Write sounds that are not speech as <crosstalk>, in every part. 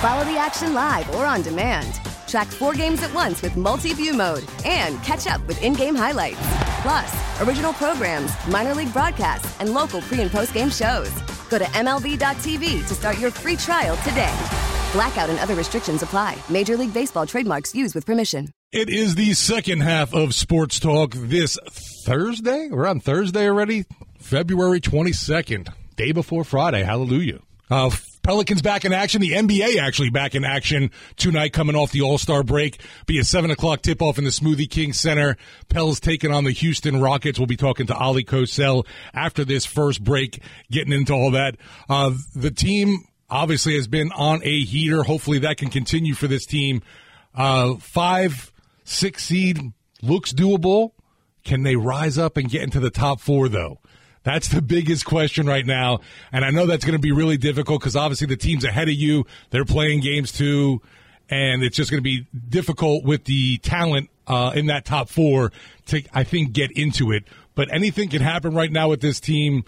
Follow the action live or on demand. Track four games at once with multi view mode and catch up with in game highlights. Plus, original programs, minor league broadcasts, and local pre and post game shows. Go to MLB.tv to start your free trial today. Blackout and other restrictions apply. Major League Baseball trademarks used with permission. It is the second half of Sports Talk this Thursday. We're on Thursday already, February 22nd, day before Friday. Hallelujah. Uh, Pelicans back in action. The NBA actually back in action tonight, coming off the All Star break. Be a seven o'clock tip off in the Smoothie King Center. Pels taking on the Houston Rockets. We'll be talking to Ali Kosel after this first break, getting into all that. Uh, the team obviously has been on a heater. Hopefully that can continue for this team. Uh, five, six seed looks doable. Can they rise up and get into the top four though? That's the biggest question right now. And I know that's going to be really difficult because obviously the teams ahead of you, they're playing games too. And it's just going to be difficult with the talent uh, in that top four to, I think, get into it. But anything can happen right now with this team.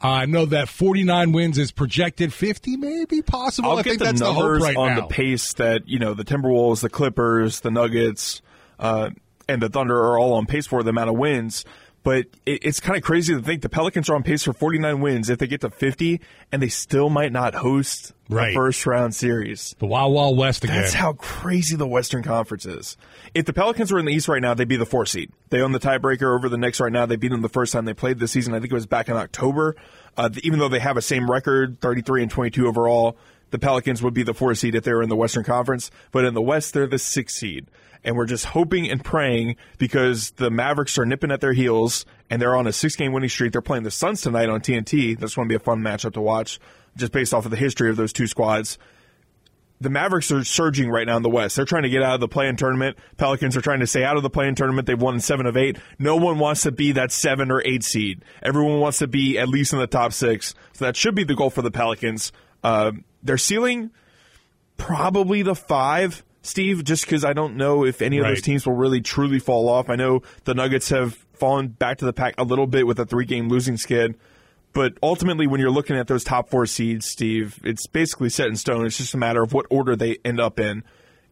Uh, I know that 49 wins is projected, 50 maybe possible. I'll I get think the that's the numbers hope right on now. the pace that you know the Timberwolves, the Clippers, the Nuggets, uh, and the Thunder are all on pace for the amount of wins. But it, it's kind of crazy to think the Pelicans are on pace for 49 wins. If they get to 50, and they still might not host Right. the first round series. the Wild Wild West again. That's how crazy the Western Conference is. If the Pelicans were in the East right now, they'd be the four seed. They own the tiebreaker over the Knicks right now. They beat them the first time they played this season. I think it was back in October. Uh, even though they have a same record, 33 and 22 overall, the Pelicans would be the four seed if they were in the Western Conference. But in the West, they're the six seed. And we're just hoping and praying because the Mavericks are nipping at their heels and they're on a six game winning streak. They're playing the Suns tonight on TNT. That's going to be a fun matchup to watch just based off of the history of those two squads the Mavericks are surging right now in the West. They're trying to get out of the play-in tournament. Pelicans are trying to stay out of the play-in tournament. They've won seven of eight. No one wants to be that seven or eight seed. Everyone wants to be at least in the top six. So that should be the goal for the Pelicans. Uh, their ceiling, probably the five, Steve, just because I don't know if any of those teams will really truly fall off. I know the Nuggets have fallen back to the pack a little bit with a three-game losing skid. But ultimately, when you're looking at those top four seeds, Steve, it's basically set in stone. It's just a matter of what order they end up in.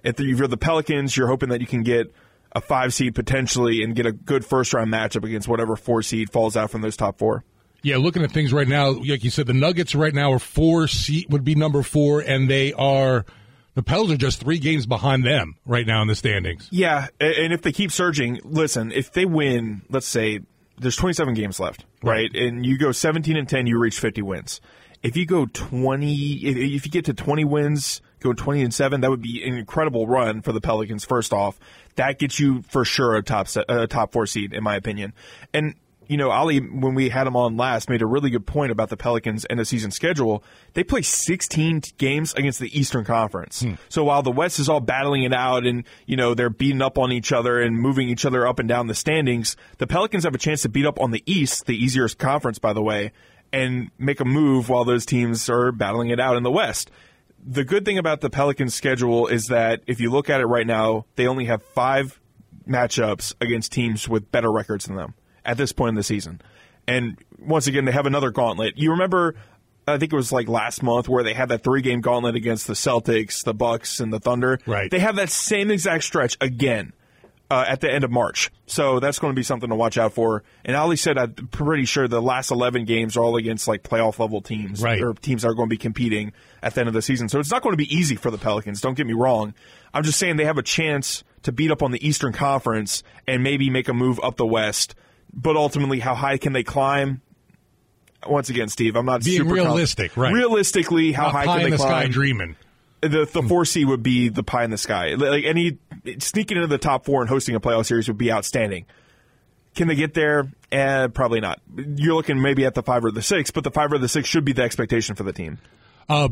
If you're the Pelicans, you're hoping that you can get a five seed potentially and get a good first round matchup against whatever four seed falls out from those top four. Yeah, looking at things right now, like you said, the Nuggets right now are four seat would be number four, and they are the Pels are just three games behind them right now in the standings. Yeah, and if they keep surging, listen, if they win, let's say there's 27 games left, right? And you go 17 and 10, you reach 50 wins. If you go 20, if if you get to 20 wins, go 20 and 7, that would be an incredible run for the Pelicans first off. That gets you for sure a top se- a top 4 seed in my opinion. And you know, Ali, when we had him on last, made a really good point about the Pelicans' end of season schedule. They play 16 games against the Eastern Conference. Hmm. So while the West is all battling it out and, you know, they're beating up on each other and moving each other up and down the standings, the Pelicans have a chance to beat up on the East, the easier conference, by the way, and make a move while those teams are battling it out in the West. The good thing about the Pelicans' schedule is that if you look at it right now, they only have five matchups against teams with better records than them at this point in the season. And once again, they have another gauntlet. You remember, I think it was like last month where they had that three game gauntlet against the Celtics, the Bucks, and the Thunder. Right. They have that same exact stretch again uh, at the end of March. So that's going to be something to watch out for. And Ali said, I'm pretty sure the last 11 games are all against like playoff level teams Right. or teams that are going to be competing at the end of the season. So it's not going to be easy for the Pelicans. Don't get me wrong. I'm just saying they have a chance to beat up on the Eastern Conference and maybe make a move up the West. But ultimately, how high can they climb? Once again, Steve, I'm not Being realistic, right. Realistically, how Not high pie can in they the sky climb? dreaming. the the four C would be the pie in the sky. Like any sneaking into the top four and hosting a playoff series would be outstanding. Can they get there? Eh, probably not. You're looking maybe at the five or the six, but the five or the six should be the expectation for the team. Uh,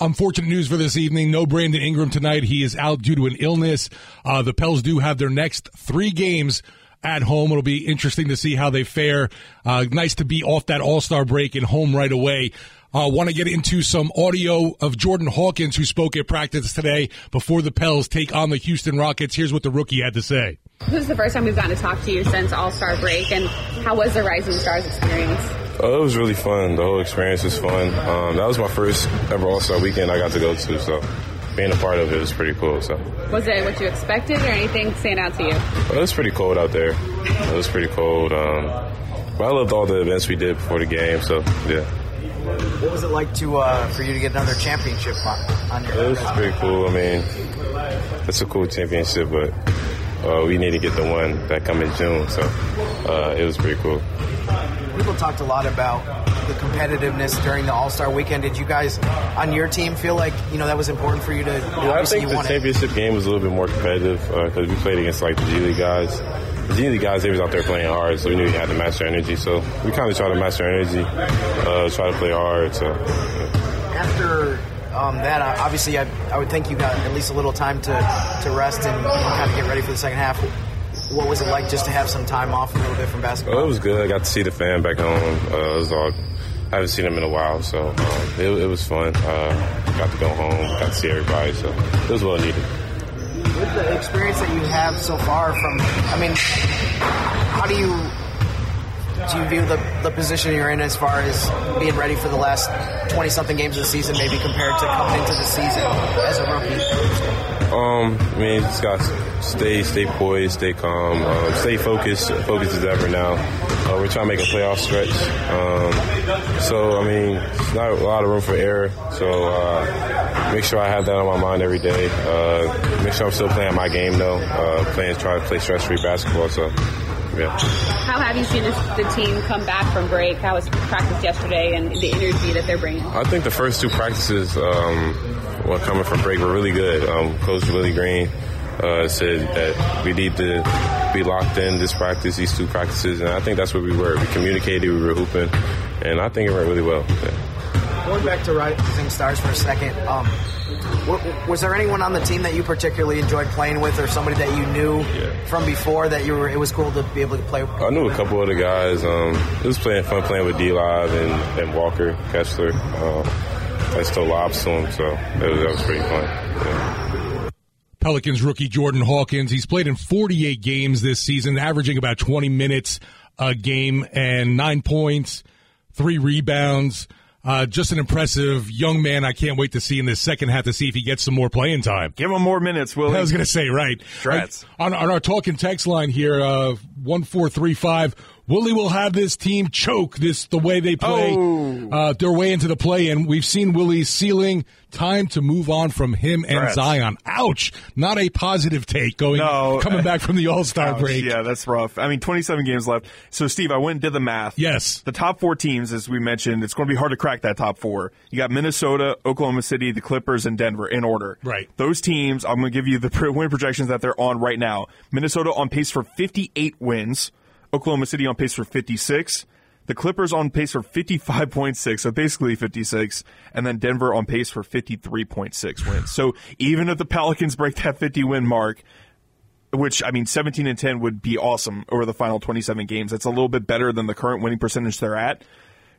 unfortunate news for this evening. No Brandon Ingram tonight. He is out due to an illness. Uh, the Pels do have their next three games at home. It'll be interesting to see how they fare. Uh, nice to be off that All Star break and home right away. Uh, Want to get into some audio of Jordan Hawkins, who spoke at practice today before the Pels take on the Houston Rockets. Here's what the rookie had to say. This is the first time we've gotten to talk to you since All Star break, and how was the Rising Stars experience? Oh, it was really fun. The whole experience was fun. Um, that was my first ever All Star weekend I got to go to, so being a part of it was pretty cool. So Was it what you expected, or anything stand out to you? Well, it was pretty cold out there. It was pretty cold. Um, but I loved all the events we did before the game. So yeah, What was it like to uh, for you to get another championship on, on your it was pretty cool. I mean, it's a cool championship, but uh, we need to get the one that come in June. So uh, it was pretty cool. People talked a lot about the competitiveness during the All Star weekend. Did you guys on your team feel like you know that was important for you to? Yeah, I think you the won it. championship game was a little bit more competitive because we played against like the G League guys. The G League guys, they was out there playing hard, so we knew we had to match their energy. So we kind of tried to match their energy, uh, try to play hard. So After um, that, uh, obviously, I, I would think you got at least a little time to to rest and kind of get ready for the second half. What was it like just to have some time off a little bit from basketball? oh, it was good. I got to see the fan back home. Uh, it was all. I haven't seen them in a while, so um, it, it was fun. Uh, got to go home, got to see everybody, so it was well needed. With the experience that you have so far from, I mean, how do you do you view the, the position you're in as far as being ready for the last 20 something games of the season, maybe compared to coming into the season as a rookie? Um, I mean, just got to stay, stay poised, stay calm, um, stay focused. Focused as ever now. Uh, we're trying to make a playoff stretch. Um, so, I mean, it's not a lot of room for error. So, uh, make sure I have that on my mind every day. Uh, make sure I'm still playing my game though. Uh, playing, trying to play stress-free basketball. So, yeah. How have you seen this, the team come back from break? How was practice yesterday, and the energy that they're bringing? I think the first two practices, um, well, coming from break, were really good. Um, Coach Willie Green uh, said that we need to be locked in this practice, these two practices, and I think that's what we were. We communicated, we were hooping, and I think it went really well. Yeah. Going back to Rising Stars for a second, um, was there anyone on the team that you particularly enjoyed playing with, or somebody that you knew from before that you were? It was cool to be able to play. with? I knew a couple of the guys. Um, it was playing fun playing with D Live and, and Walker Kessler. Uh, I still lobs to him, so that was, that was pretty fun. Yeah. Pelicans rookie Jordan Hawkins. He's played in 48 games this season, averaging about 20 minutes a game and nine points, three rebounds. Uh, just an impressive young man. I can't wait to see in this second half to see if he gets some more playing time. Give him more minutes, Willie. <laughs> I was going to say, right. Strats. On, on our talking text line here, uh, 1435, Willie will have this team choke this the way they play Oh. uh, their way into the play, and we've seen Willie's ceiling. Time to move on from him and. Zion. Ouch! Not a positive take going No. coming back from the All Star break. Yeah, that's rough. I mean, 27 games left. So, Steve, I went and did the math. Yes. The top four teams, as we mentioned, it's going to be hard to crack that top four. You got Minnesota, Oklahoma City, the Clippers, and Denver in order. Right. Those teams, I'm going to give you the <laughs> win projections that they're on right now. Minnesota on pace for 58 wins. Oklahoma City on pace for 56. The Clippers on pace for 55.6, so basically 56, and then Denver on pace for 53.6 wins. So even if the Pelicans break that 50 win mark, which I mean 17 and 10 would be awesome over the final 27 games. That's a little bit better than the current winning percentage they're at.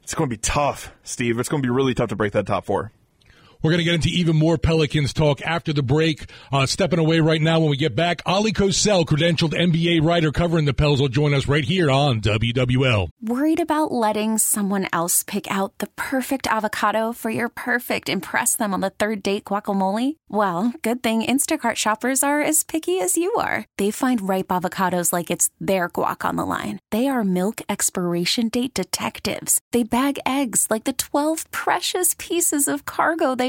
It's going to be tough, Steve. It's going to be really tough to break that top 4. We're going to get into even more Pelicans talk after the break. Uh, stepping away right now when we get back, Ali Kosel, credentialed NBA writer covering the Pels, will join us right here on WWL. Worried about letting someone else pick out the perfect avocado for your perfect impress them on the third date guacamole? Well, good thing Instacart shoppers are as picky as you are. They find ripe avocados like it's their guac on the line. They are milk expiration date detectives. They bag eggs like the 12 precious pieces of cargo they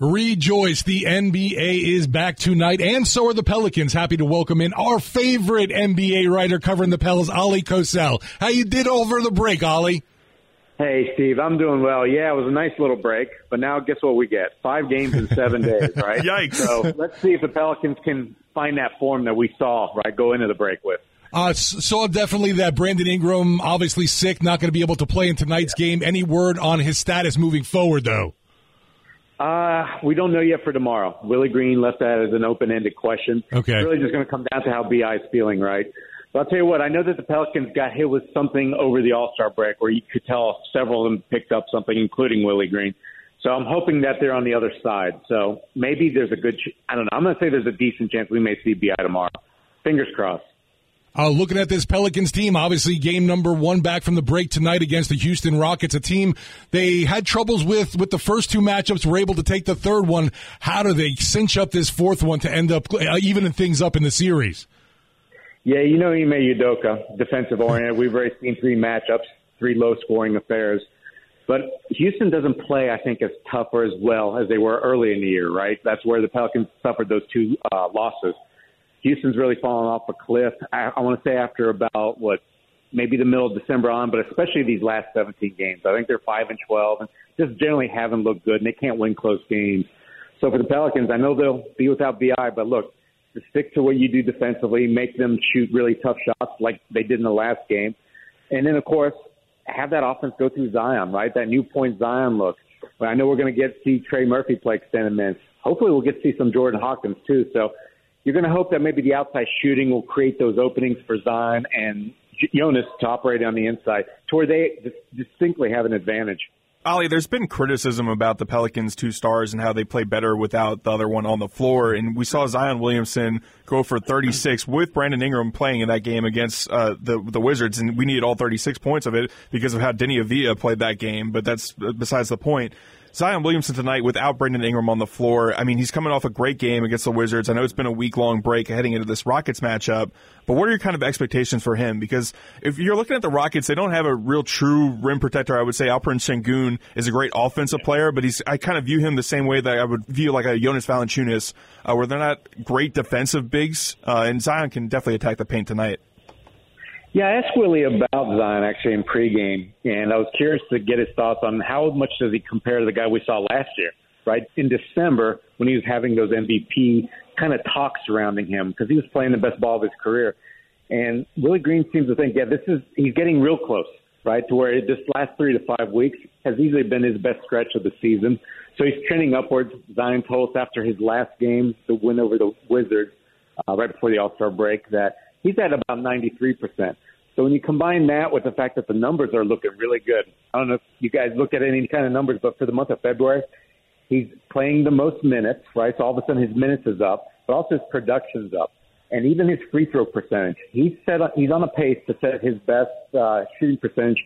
Rejoice, the NBA is back tonight, and so are the Pelicans. Happy to welcome in our favorite NBA writer covering the Pels, Ali Kosel. How you did over the break, Ali? Hey, Steve, I'm doing well. Yeah, it was a nice little break, but now guess what we get? Five games in seven days, <laughs> right? Yikes. So let's see if the Pelicans can find that form that we saw, right, go into the break with. Uh, saw definitely that Brandon Ingram, obviously sick, not going to be able to play in tonight's yeah. game. Any word on his status moving forward, though? Uh, we don't know yet for tomorrow. Willie Green left that as an open-ended question. Okay. It's really just going to come down to how Bi is feeling, right? But I'll tell you what. I know that the Pelicans got hit with something over the All Star break, where you could tell several of them picked up something, including Willie Green. So I'm hoping that they're on the other side. So maybe there's a good. Ch- I don't know. I'm going to say there's a decent chance we may see Bi tomorrow. Fingers crossed. Uh, looking at this Pelicans team, obviously game number one back from the break tonight against the Houston Rockets, a team they had troubles with with the first two matchups, were able to take the third one. How do they cinch up this fourth one to end up uh, evening things up in the series? Yeah, you know Ime Udoka, defensive oriented. We've already seen three matchups, three low scoring affairs. But Houston doesn't play, I think, as tough or as well as they were early in the year, right? That's where the Pelicans suffered those two uh, losses. Houston's really fallen off a cliff. I, I want to say after about what maybe the middle of December on, but especially these last 17 games. I think they're five and 12, and just generally haven't looked good, and they can't win close games. So for the Pelicans, I know they'll be without Bi, but look, to stick to what you do defensively, make them shoot really tough shots like they did in the last game, and then of course have that offense go through Zion, right? That new point Zion look. I know we're going to get see Trey Murphy play extended minutes. Hopefully, we'll get to see some Jordan Hawkins too. So you're going to hope that maybe the outside shooting will create those openings for Zion and Jonas to operate on the inside to where they distinctly have an advantage. Ali, there's been criticism about the Pelicans' two stars and how they play better without the other one on the floor. And we saw Zion Williamson go for 36 with Brandon Ingram playing in that game against uh, the the Wizards, and we needed all 36 points of it because of how Deni Avdija played that game. But that's besides the point. Zion Williamson tonight without Brandon Ingram on the floor. I mean, he's coming off a great game against the Wizards. I know it's been a week long break heading into this Rockets matchup, but what are your kind of expectations for him? Because if you're looking at the Rockets, they don't have a real true rim protector. I would say Alperen Sengun is a great offensive player, but he's I kind of view him the same way that I would view like a Jonas Valanciunas, uh, where they're not great defensive bigs, uh, and Zion can definitely attack the paint tonight. Yeah, I asked Willie about Zion actually in pregame, and I was curious to get his thoughts on how much does he compare to the guy we saw last year, right? In December, when he was having those MVP kind of talks surrounding him because he was playing the best ball of his career. And Willie Green seems to think, yeah, this is he's getting real close, right? To where this last three to five weeks has easily been his best stretch of the season. So he's trending upwards. Zion told us after his last game, the win over the Wizards, uh, right before the All Star break, that he's at about 93%. So when you combine that with the fact that the numbers are looking really good, I don't know if you guys look at any kind of numbers, but for the month of February, he's playing the most minutes, right? So all of a sudden his minutes is up, but also his production's up, and even his free throw percentage. He's set he's on a pace to set his best uh, shooting percentage,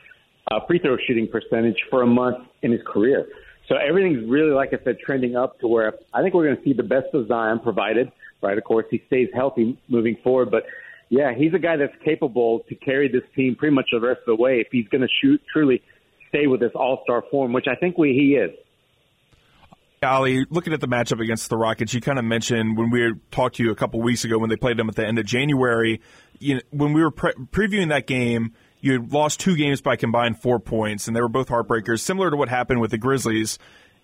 uh, free throw shooting percentage for a month in his career. So everything's really, like I said, trending up to where I think we're going to see the best of Zion provided, right? Of course, he stays healthy moving forward, but yeah, he's a guy that's capable to carry this team pretty much the rest of the way if he's going to shoot truly stay with this all-star form, which I think we, he is. Ali, looking at the matchup against the Rockets, you kind of mentioned when we talked to you a couple weeks ago when they played them at the end of January. You know, when we were pre- previewing that game, you had lost two games by combined four points, and they were both heartbreakers, similar to what happened with the Grizzlies.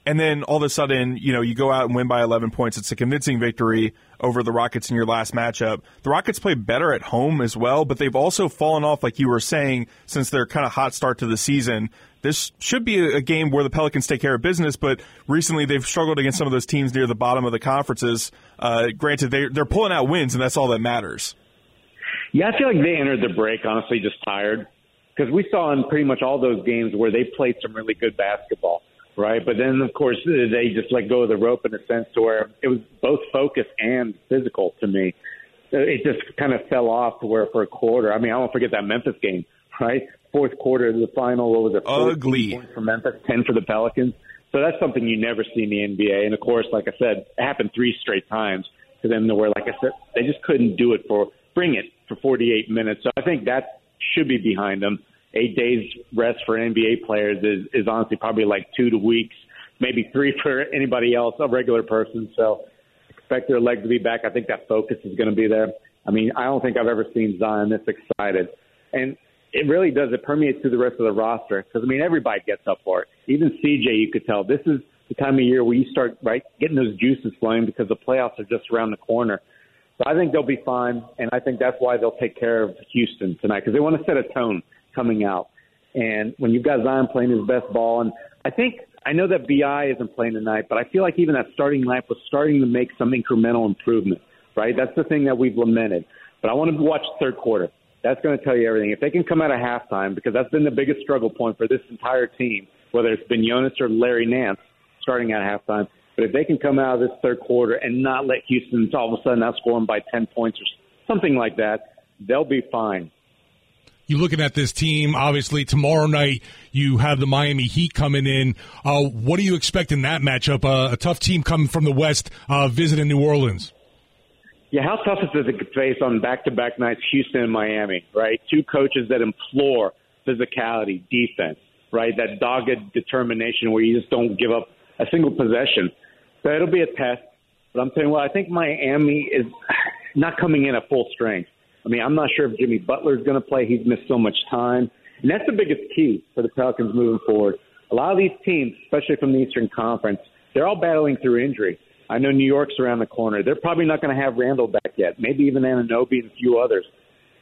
And then all of a sudden, you know, you go out and win by 11 points. It's a convincing victory over the Rockets in your last matchup. The Rockets play better at home as well, but they've also fallen off, like you were saying, since their kind of hot start to the season. This should be a game where the Pelicans take care of business, but recently they've struggled against some of those teams near the bottom of the conferences. Uh, granted, they, they're pulling out wins, and that's all that matters. Yeah, I feel like they entered the break honestly just tired because we saw in pretty much all those games where they played some really good basketball, right? But then of course they just let go of the rope in a sense to where it was both focus and physical to me. It just kind of fell off to where for a quarter. I mean, I won't forget that Memphis game, right? Fourth quarter of the final, what was it? Ugly. Points for Memphis, ten for the Pelicans. So that's something you never see in the NBA. And of course, like I said, it happened three straight times to them to where, like I said, they just couldn't do it for bring it for 48 minutes. So I think that should be behind them. Eight days rest for NBA players is, is honestly probably like two to weeks, maybe three for anybody else, a regular person. So expect their leg to be back. I think that focus is going to be there. I mean, I don't think I've ever seen Zion this excited. And it really does. It permeates through the rest of the roster because, I mean, everybody gets up for it. Even CJ, you could tell this is the time of year where you start right getting those juices flowing because the playoffs are just around the corner. So I think they'll be fine, and I think that's why they'll take care of Houston tonight because they want to set a tone coming out. And when you've got Zion playing his best ball, and I think I know that Bi isn't playing tonight, but I feel like even that starting lineup was starting to make some incremental improvement. Right, that's the thing that we've lamented. But I want to watch third quarter. That's going to tell you everything. If they can come out of halftime, because that's been the biggest struggle point for this entire team, whether it's been Jonas or Larry Nance starting at halftime, but if they can come out of this third quarter and not let Houston all of a sudden outscore them by 10 points or something like that, they'll be fine. You looking at this team? Obviously, tomorrow night you have the Miami Heat coming in. Uh, what do you expect in that matchup? Uh, a tough team coming from the West, uh, visiting New Orleans. Yeah, how tough is it to face on back-to-back nights Houston and Miami? Right, two coaches that implore physicality, defense, right? That dogged determination where you just don't give up a single possession. So it'll be a test. But I'm saying, well, I think Miami is <sighs> not coming in at full strength. I mean, I'm not sure if Jimmy Butler is going to play. He's missed so much time. And that's the biggest key for the Pelicans moving forward. A lot of these teams, especially from the Eastern Conference, they're all battling through injury. I know New York's around the corner. They're probably not going to have Randle back yet, maybe even Anunoby and a few others.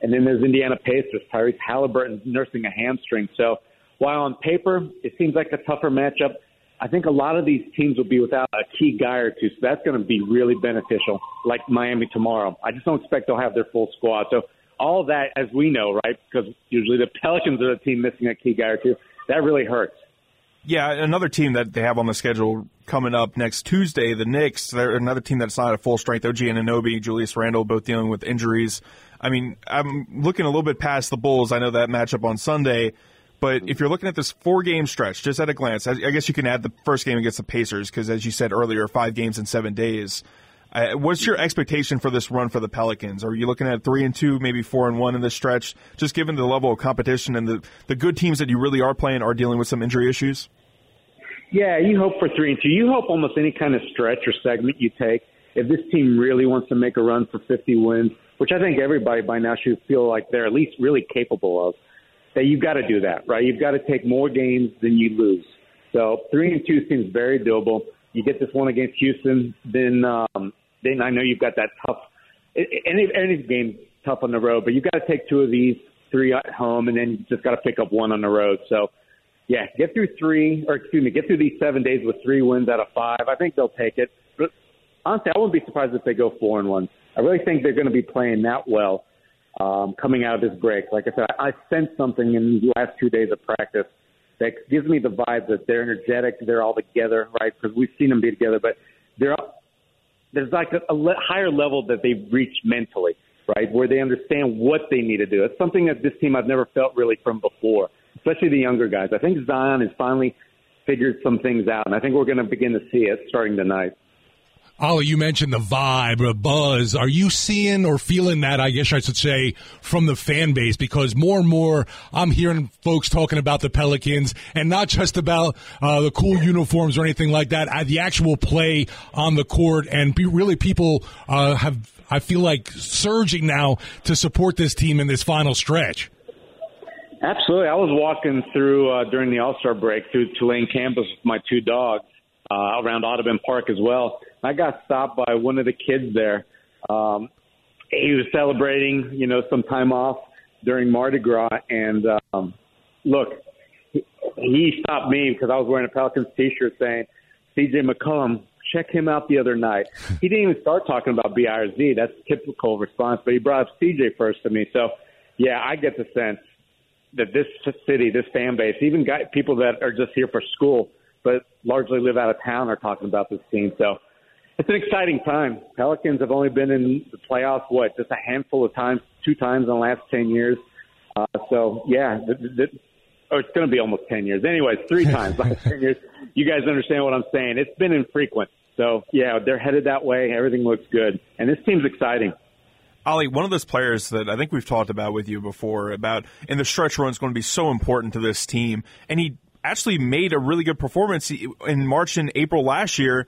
And then there's Indiana Pacers. Tyrese Halliburton nursing a hamstring. So while on paper it seems like a tougher matchup, I think a lot of these teams will be without a key guy or two, so that's going to be really beneficial, like Miami tomorrow. I just don't expect they'll have their full squad. So all that, as we know, right, because usually the <laughs> Pelicans are the team missing a key guy or two, that really hurts. Yeah, another team that they have on the schedule coming up next Tuesday, the Knicks. They're another team that's not at full strength. OG Anunoby, Julius Randle, both dealing with injuries. I mean, I'm looking a little bit past the Bulls. I know that matchup on Sunday. But if you're looking at this four game stretch, just at a glance, I guess you can add the first game against the Pacers because, as you said earlier, five games in seven days. Uh, what's your expectation for this run for the Pelicans? Are you looking at three and two, maybe four and one in this stretch? Just given the level of competition and the the good teams that you really are playing are dealing with some injury issues. Yeah, you hope for three and two. You hope almost any kind of stretch or segment you take. If this team really wants to make a run for 50 wins, which I think everybody by now should feel like they're at least really capable of, that you've got to do that, right? You've got to take more games than you lose. So three and two seems very doable. You get this one against Houston, then um, then I know you've got that tough. Any any game tough on the road, but you've got to take two of these, three at home, and then you just got to pick up one on the road. So yeah, get through three, or excuse me, get through these seven days with three wins out of five. I think they'll take it. But honestly, I wouldn't be surprised if they go four and one. I really think they're going to be playing that well um, coming out of this break. Like I said, I, I sensed something in the last two days of practice that gives me the vibe that they're energetic, they're all together, right? Because we've seen them be together, but they're there's like a, a le- higher level that they've reached mentally, right? Where they understand what they need to do. It's something that this team I've never felt really from before, especially the younger guys. I think Zion has finally figured some things out, and I think we're going to begin to see it starting tonight. Ollie, you mentioned the vibe, the buzz. Are you seeing or feeling that, I guess I should say, from the fan base? Because more and more I'm hearing folks talking about the Pelicans and not just about uh, the cool uniforms or anything like that, uh, the actual play on the court. And be, really, people uh, have, I feel like, surging now to support this team in this final stretch. Absolutely. I was walking through uh, during the All Star break through Tulane campus with my two dogs uh, around Audubon Park as well I got stopped by one of the kids there. Um, he was celebrating, you know, some time off during Mardi Gras, and um, look, he, stopped me because I was wearing a Pelicans T-shirt saying, "C.J. McCollum, check him out the other night." He didn't even start talking about B I or Z. That's a typical response, but he brought up C.J. first to me. So, yeah, I get the sense that this city, this fan base, even guy, people that are just here for school but largely live out of town, are talking about this team. So it's an exciting time. Pelicans have only been in the playoffs, what, just a handful of times, two times in the last 10 years. Uh, so, yeah, the, the, or it's going to be almost 10 years. Anyways, three <laughs> times last 10 years. You guys understand what I'm saying. It's been infrequent. So, yeah, they're headed that way. Everything looks good. And this team's exciting. Ollie, one of those players that I think we've talked about with you before about in the stretch run is going to be so important to this team. And he actually made a really good performance in March and April last year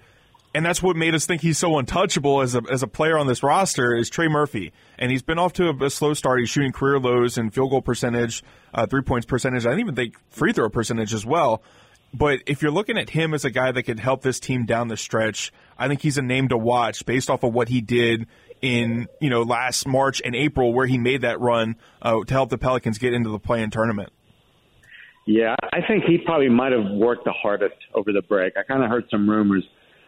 and that's what made us think he's so untouchable as a as a player on this roster is Trey Murphy, and he's been off to a, a slow start. He's shooting career lows in field goal percentage, uh, three points percentage. I even think free throw percentage as well. But if you're looking at him as a guy that could help this team down the stretch, I think he's a name to watch based off of what he did in you know last March and April, where he made that run uh, to help the Pelicans get into the play-in tournament. Yeah, I think he probably might have worked the hardest over the break. I kind of heard some rumors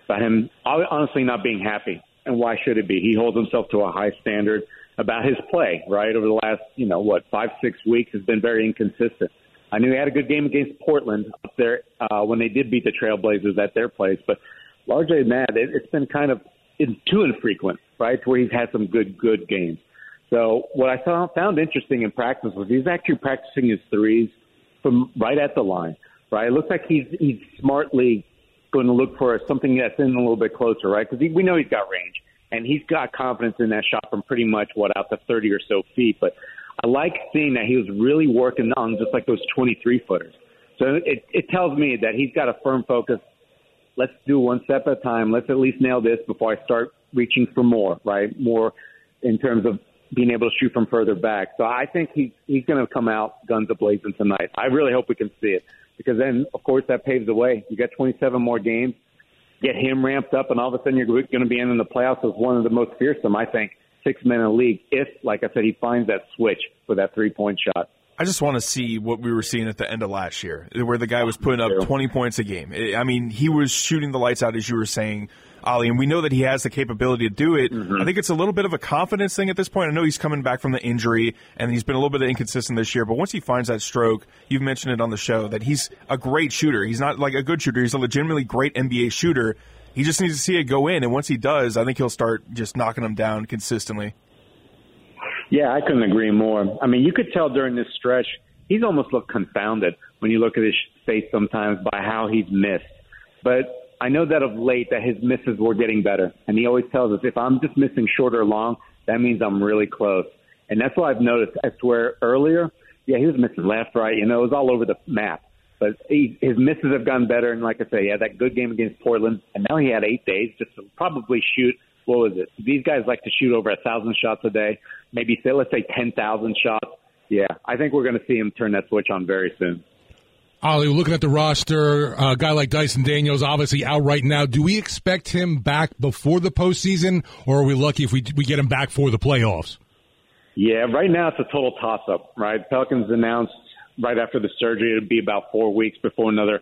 about him honestly not being happy. And why should it be? He holds himself to a high standard about his play, right? Over the last, you know, what, five, six weeks has been very inconsistent. I knew he had a good game against Portland up there uh, when they did beat the Trailblazers at their place, but largely than that, it, it's been kind of too infrequent, right? Where he's had some good, good games. So what I found interesting in practice was he's actually practicing his threes from right at the line, right? It looks like he's he's smartly going to look for something that's in a little bit closer, right? Because we know he's got range and he's got confidence in that shot from pretty much what out to 30 or so feet. But I like seeing that he was really working on just like those 23 footers. So it, it tells me that he's got a firm focus. Let's do one step at a time. Let's at least nail this before I start reaching for more, right? More in terms of being able to shoot from further back. So I think he's he's going to come out guns a blazing tonight. I really hope we can see it because then, of course, that paves the way. You got 27 more games, get him ramped up, and all of a sudden you're going to be in the playoffs as one of the most fearsome, I think, six men in the league. If, like I said, he finds that switch for that three point shot. I just want to see what we were seeing at the end of last year, where the guy was putting up 20 points a game. I mean, he was shooting the lights out, as you were saying, Ollie, and we know that he has the capability to do it. Mm-hmm. I think it's a little bit of a confidence thing at this point. I know he's coming back from the injury and he's been a little bit inconsistent this year, but once he finds that stroke, you've mentioned it on the show that he's a great shooter. He's not like a good shooter, he's a legitimately great NBA shooter. He just needs to see it go in, and once he does, I think he'll start just knocking them down consistently. Yeah, I couldn't agree more. I mean, you could tell during this stretch, he's almost looked confounded when you look at his face sometimes by how he's missed. But I know that of late that his misses were getting better, and he always tells us if I'm just missing short or long, that means I'm really close. And that's what I've noticed. I swear earlier, yeah, he was missing left, right. You know, it was all over the map. But he, his misses have gotten better, and like I say, had that good game against Portland, and now he had eight days just to probably shoot. What was it? These guys like to shoot over a thousand shots a day, maybe say let's say ten thousand shots. Yeah, I think we're going to see him turn that switch on very soon. Ollie, looking at the roster, a guy like Dyson Daniels obviously out right now. Do we expect him back before the postseason, or are we lucky if we we get him back for the playoffs? Yeah, right now it's a total toss up, right? Pelicans announced right after the surgery it'd be about four weeks before another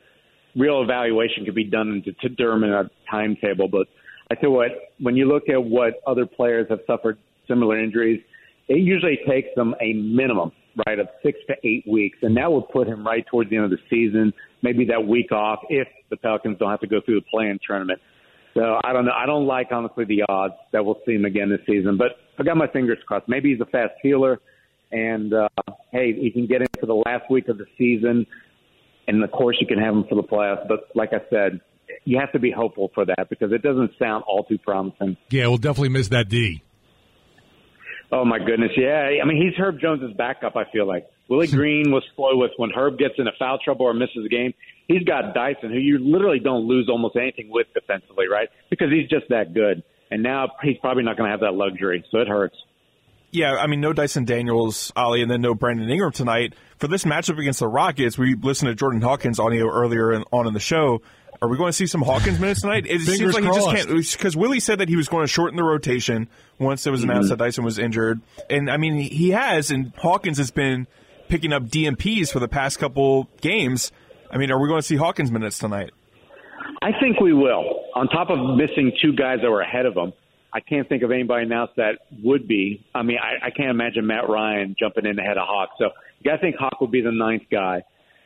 real evaluation could be done to, determine a timetable. But I tell what, when you look at what other players have suffered similar injuries, it usually takes them a minimum, right, of six to eight weeks, and that would put him right towards the end of the season, maybe that week off if the Pelicans don't have to go through the play-in tournament. So I don't know. I don't like honestly the odds that we'll see him again this season, but I got my fingers crossed. Maybe he's a fast healer, and uh, hey, he can get into the last week of the season, and of course you can have him for the playoffs. But like I said, you have to be hopeful for that because it doesn't sound all too promising. Yeah, we'll definitely miss that D. Oh my goodness, yeah. I mean, he's Herb Jones's backup. I feel like Willie Green was slow with when Herb gets into foul trouble or misses a game. He's got Dyson, who you literally don't lose almost anything with defensively, right? Because he's just that good. And now he's probably not going to have that luxury, so it hurts. Yeah, I mean, no Dyson Daniels, Ali, and then no Brandon Ingram tonight. For this matchup against the Rockets, we listened to Jordan Hawkins audio earlier in, on in the show. Are we going to see some Hawkins minutes tonight? It seems like crossed. he just can't because Willie said that he was going to shorten the rotation once it was announced Mhm. that Dyson was injured, and I mean he has, and Hawkins has been picking up DNPs for the past couple games. I mean, are we going to see Hawkins minutes tonight? I think we will. On top of missing two guys that were ahead of him, I can't think of anybody else that would be. I mean, I, I can't imagine Matt Ryan jumping in ahead of Hawk. So I think Hawk would be the ninth guy.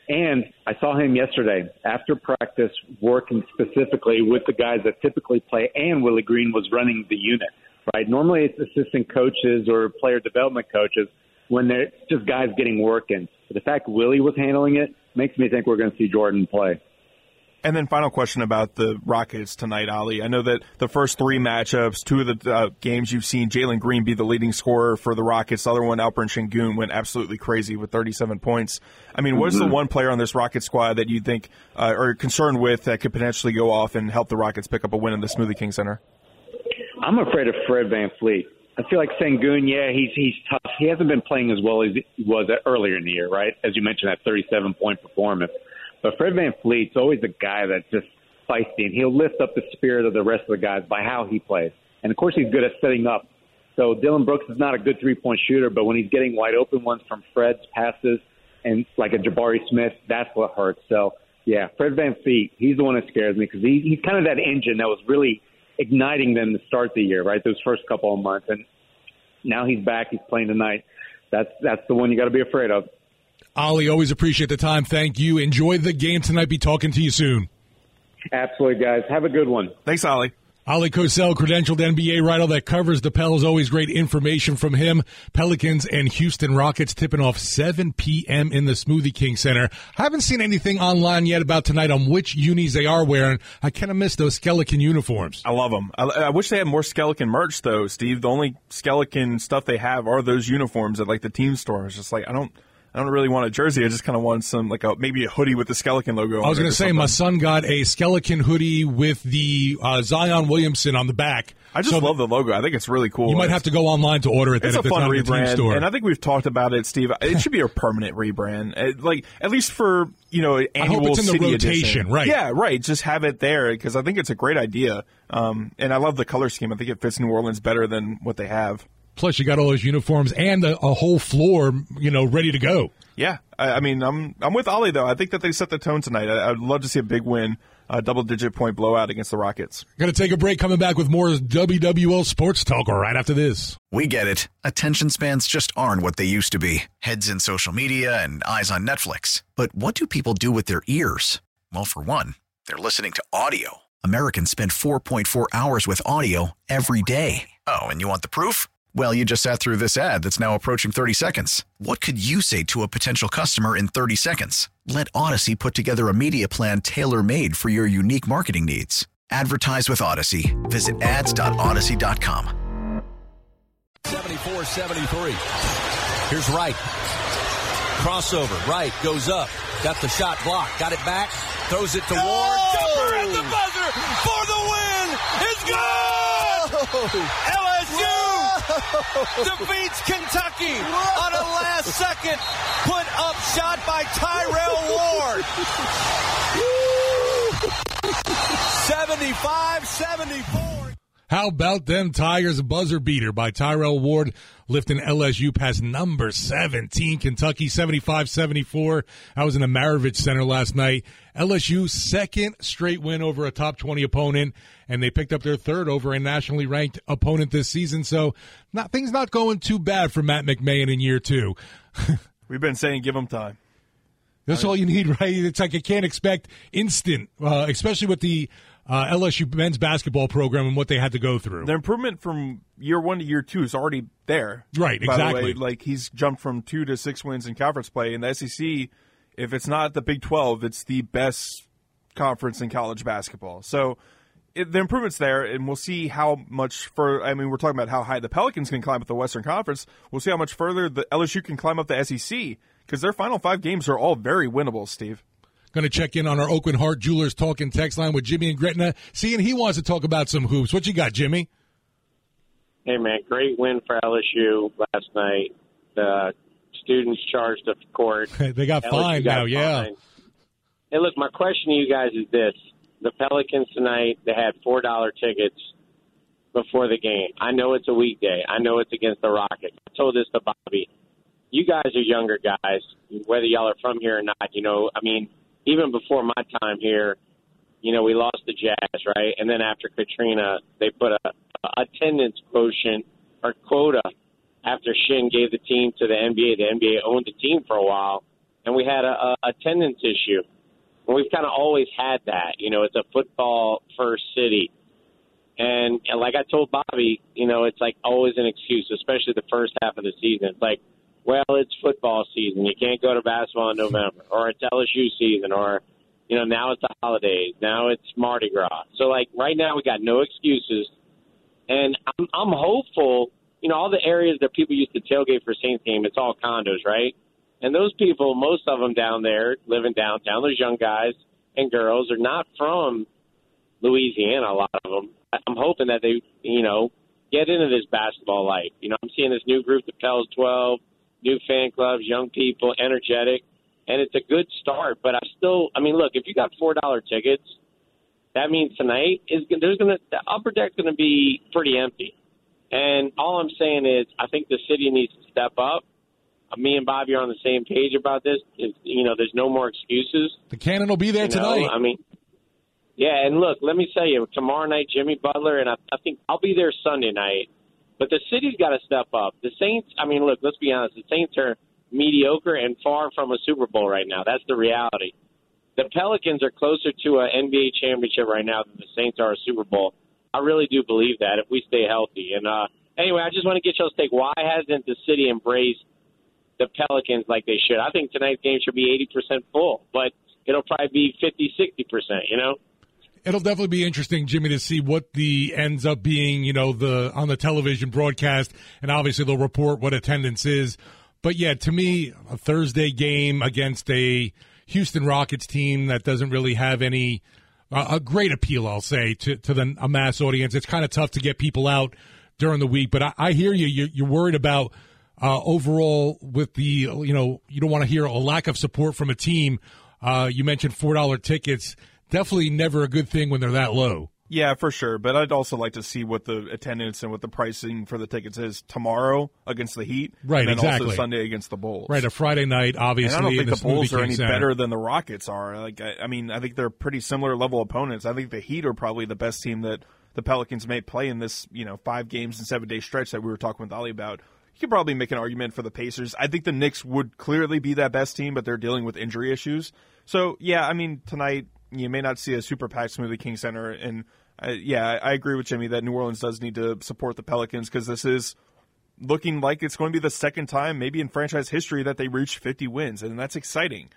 And I saw him yesterday after practice working specifically with the guys that typically play, and Willie Green was running the unit, right? Normally it's assistant coaches or player development coaches when they're just guys getting work in. But the fact Willie was handling it makes me think we're going to see Jordan play. And then final question about the Rockets tonight, Ali. I know that the first three matchups, two of the uh, games you've seen Jalen Green be the leading scorer for the Rockets. The other one, Alperen Sengun, went absolutely crazy with 37 points. I mean, what's the Mhm. one player on this Rocket squad that you think uh, are concerned with that could potentially go off and help the Rockets pick up a win in the Smoothie King Center? I'm afraid of Fred Van Fleet. I feel like Sengun, yeah, he's he's tough. He hasn't been playing as well as he was earlier in the year, right? As you mentioned, that 37 point performance. But Fred VanVleet's always a guy that's just feisty, and he'll lift up the spirit of the rest of the guys by how he plays. And of course, he's good at setting up. So Dillon Brooks is not a good three point shooter, but when he's getting wide open ones from Fred's passes and like a Jabari Smith, that's what hurts. So yeah, Fred VanVleet, he's the one that scares me because he, he's kind of that engine that was really igniting them to start the year, right? Those first couple of months, and now he's back. He's playing tonight. That's that's the one you got to be afraid of. Ali, always appreciate the time. Thank you. Enjoy the game tonight. Be talking to you soon. Absolutely, guys. Have a good one. Thanks, Ali. Ali Kosel, credentialed NBA writer that covers the Pels. Always great information from him. Pelicans and Houston Rockets tipping off 7 p.m. in the Smoothie King Center. Haven't seen anything online yet about tonight on which unis they are wearing. I kind of miss those skeleton uniforms. I love them. I, I wish they had more skeleton merch, though, Steve. The only skeleton stuff they have are those uniforms at like the team store. It's just like I don't. I don't really want a jersey. I just kind of want some, like a maybe a hoodie with the skeleton logo. I was going to say, my son got a skeleton hoodie with the uh, Zion Williamson on the back. I just So love the logo. I think it's really cool. You might have to go online to order it. Then It's if a fun the team rebrand, store. and I think we've talked about it, Steve. It should be a permanent rebrand, Uh, like at least for you know i hope annual it's in the city rotation, edition. right. Yeah, right. Just have it there because I think it's a great idea, um, and I love the color scheme. I think it fits New Orleans better than what they have. Plus, you got all those uniforms and a, a whole floor, you know, ready to go. Yeah, I, I mean, I'm I'm with Ollie though. I think that they set the tone tonight. I, I'd love to see a big win, a double digit point blowout against the Rockets. Got to take a break. Coming back with more WWL Sports Talk right after this. We get it. Attention spans just aren't what they used to be heads in social media and eyes on Netflix. But what do people do with their ears? Well, for one, they're listening to audio. Americans spend 4.4 hours with audio every day. Oh, and you want the proof? Well, you just sat through this ad that's now approaching 30 seconds. What could you say to a potential customer in 30 seconds? Let Audacy put together a media plan tailor made for your unique marketing needs. Advertise with Audacy. Visit ads.audacy.com. 74 73. Here's Wright. Crossover. Wright goes up. Got the shot blocked. Got it back. Throws it to Ward. Jumper at the buzzer for the win. It's good. LSU defeats Kentucky on a last second put up shot by Tyrell <laughs> Ward. 75 74. How about them Tigers buzzer beater by Tyrell Ward lifting LSU past number 17 Kentucky 75-74. I was in the Maravich Center last night. LSU second straight win over a top 20 opponent and they picked up their third over a nationally ranked opponent this season. So, not things not going too bad for Matt McMahon in year 2. <laughs> We've been saying give him time. That's all you need, right? It's like you can't expect instant, uh, especially with the uh, LSU men's basketball program and what they had to go through. The improvement from year one to year two is already there. Right, By the exactly. way, like he's jumped from two to six wins in conference play. In the SEC, if it's not the Big Twelve, it's the best conference in college basketball. So it, the improvements there, and we'll see how much further. I mean, we're talking about how high the Pelicans can climb up the Western Conference. We'll see how much further the LSU can climb up the SEC because their final five games are all very winnable. Steve. Going to check in on our Aucoin Hart Jewelers talking text line with Jimmy and Gretna. Seeing he wants to talk about some hoops. What you got, Jimmy? Hey man, great win for LSU last night. The students charged of court. <laughs> they got LSU fined got now, yeah. fined. Hey, look, my question to you guys is this: the Pelicans tonight they had four dollar tickets before the game. I know it's a weekday. I know it's against the Rockets. I told this to Bobby. You guys are younger guys, whether y'all are from here or not. You know, I mean, even before my time here, you know, we lost the Jazz, right? And then after Katrina, they put a, a attendance quotient or quota after Shinn gave the team to the NBA. The NBA owned the team for a while, and we had a, a attendance issue. And we've kind of always had that. You know, it's a football first city. And, and like I told Bobby, you know, it's like always an excuse, especially the first half of the season. It's like, well, it's football season. You can't go to basketball in November, or it's LSU season, or you know now it's the holidays. Now it's Mardi Gras. So like right now we got no excuses, and I'm I'm hopeful. You know all the areas that people used to tailgate for Saints game, it's all condos, right? And those people, most of them down there living downtown, those young guys and girls are not from Louisiana. A lot of them. I'm hoping that they, you know, get into this basketball life. You know, I'm seeing this new group, the Pels 12, new fan clubs, young people, energetic, and it's a good start. But I still, I mean, look, if you got four dollar tickets, that means tonight is there's gonna the upper deck's gonna be pretty empty. And all I'm saying is, I think the city needs to step up. Me and Bobby are on the same page about this. It's, you know, there's no more excuses. The cannon will be there You know, tonight. I mean, yeah, and look, let me tell you, tomorrow night, Jimmy Butler, and I, I think I'll be there Sunday night. But the city's got to step up. The Saints, I mean, look, let's be honest. The Saints are mediocre and far from a Super Bowl right now. That's the reality. The Pelicans are closer to an NBA championship right now than the Saints are a Super Bowl. I really do believe that if we stay healthy. And uh, anyway, I just want to get y'all's take. Why hasn't the city embraced the Pelicans like they should? I think tonight's game should be 80% full, but it'll probably be 50, 60%, you know? It'll definitely be interesting, Jimmy, to see what the ends up being, you know, the on the television broadcast, and obviously they'll report what attendance is. But yeah, to me, a Thursday game against a Houston Rockets team that doesn't really have any uh, a great appeal, I'll say, to to the a mass audience. It's kind of tough to get people out during the week. But I, I hear you. You're, you're worried about uh, overall with the you know you don't want to hear a lack of support from a team. Uh, you mentioned four dollar tickets. Definitely never a good thing when they're that low. Yeah, for sure. But I'd also like to see what the attendance and what the pricing for the tickets is tomorrow against the Heat, Right, and then exactly. Also Sunday against the Bulls. Right, a Friday night, obviously. And I don't think the Bulls are any Center. better than the Rockets are. Like, I, I mean, I think they're pretty similar level opponents. I think the Heat are probably the best team that the Pelicans may play in this, you know, five games and seven day stretch that we were talking with Oleh about. You could probably make an argument for the Pacers. I think the Knicks would clearly be that best team, but they're dealing with injury issues. So, yeah, I mean, tonight you may not see a super packed Smoothie King Center. And uh, yeah, I agree with Jimmy that New Orleans does need to support the Pelicans because this is looking like it's going to be the second time, maybe in franchise history, that they reach 50 wins, and that's exciting.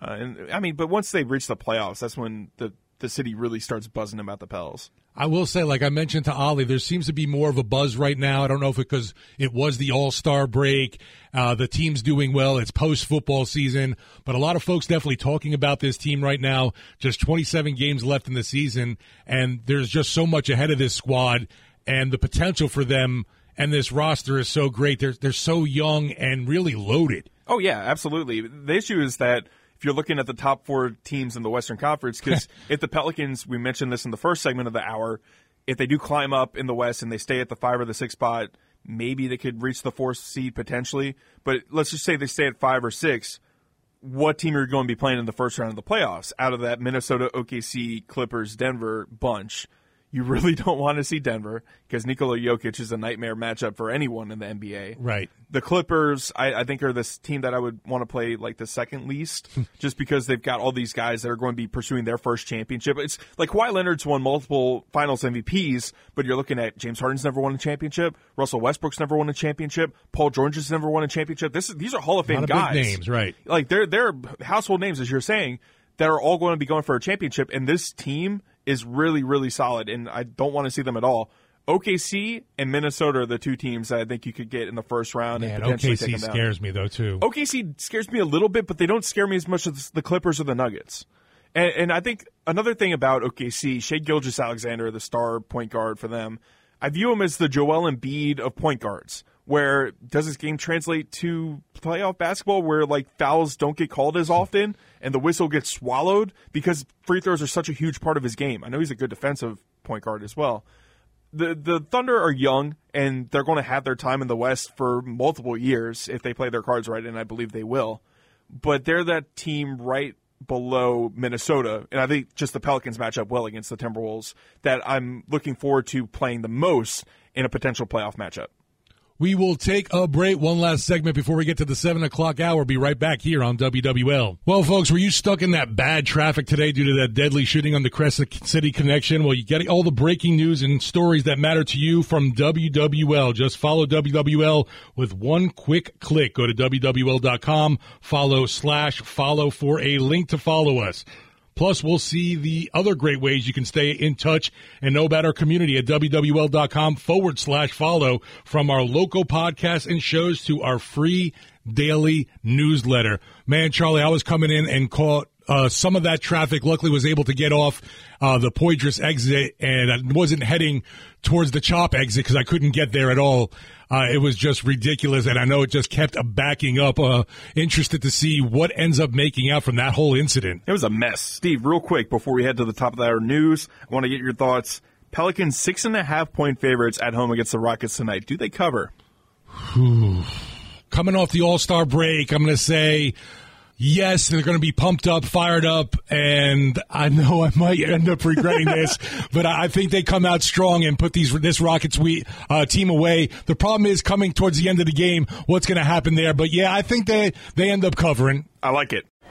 Uh, and I mean, but once they reach the playoffs, that's when the the city really starts buzzing about the Pels. I will say, like I mentioned to Oleh, there seems to be more of a buzz right now. I don't know if it because it was the All Star break, uh, the team's doing well, it's post football season, but a lot of folks definitely talking about this team right now. Just 27 games left in the season, and there's just so much ahead of this squad, and the potential for them and this roster is so great. They're they're so young and really loaded. Oh yeah, absolutely. The issue is that if you're looking at the top four teams in the Western Conference, because <laughs> if the Pelicans, we mentioned this in the first segment of the hour, if they do climb up in the West and they stay at the five or the six spot, maybe they could reach the fourth seed potentially. But let's just say they stay at five or six. What team are you going to be playing in the first round of the playoffs out of that Minnesota, OKC, Clippers, Denver bunch? You really <laughs> don't want to see Denver because Nikola Jokic is a nightmare matchup for anyone in the NBA. Right. The Clippers, I, I think, are this team that I would want to play like the second least, <laughs> just because they've got all these guys that are going to be pursuing their first championship. It's like Kawhi Leonard's won multiple Finals MVPs, but you're looking at James Harden's never won a championship, Russell Westbrook's never won a championship, Paul George has never won a championship. This is, these are Hall of Fame of guys. big names, right? Like they're they're household names, as you're saying, that are all going to be going for a championship, and this team is really, really solid, and I don't want to see them at all. OKC and Minnesota are the two teams that I think you could get in the first round Man, and potentially take OKC scares me though too. OKC scares me a little bit, but they don't scare me as much as the Clippers or the Nuggets. And, and I think another thing about OKC, Shai Gilgeous-Alexander, the star point guard for them, I view him as the Joel Embiid of point guards. Where does this game translate to playoff basketball where like fouls don't get called as often and the whistle gets swallowed because free throws are such a huge part of his game? I know he's a good defensive point guard as well the the Thunder are young and they're going to have their time in the West for multiple years if they play their cards right, and I believe they will. But they're that team right below Minnesota, and I think just the Pelicans match up well against the Timberwolves that I'm looking forward to playing the most in a potential playoff matchup. We will take a break. One last segment before we get to the seven o'clock hour. Be right back here on WWL. Well, folks, were you stuck in that bad traffic today due to that deadly shooting on the Crescent City connection? Well, you get all the breaking news and stories that matter to you from WWL. Just follow WWL with one quick click. Go to WWL.com, follow slash follow for a link to follow us. Plus, we'll see the other great ways you can stay in touch and know about our community at WWL.com forward slash follow from our local podcasts and shows to our free daily newsletter. Man, Charlie, I was coming in and caught uh, some of that traffic. Luckily, was able to get off uh, the Poydras exit and I wasn't heading towards the Tchoup exit because I couldn't get there at all. Uh, it was just ridiculous, and I know it just kept backing up. Uh, interested to see what ends up making out from that whole incident. It was a mess. Steve, real quick before we head to the top of our news, I want to get your thoughts. Pelicans six and a half point favorites at home against the Rockets tonight. Do they cover? Coming off the All Star break, I'm going to say yes, they're going to be pumped up, fired up, and I know I might end up regretting this, <laughs> but I think they come out strong and put these this Rockets we, uh, team away. The problem is coming towards the end of the game, what's going to happen there? But yeah, I think they they end up covering. I like it.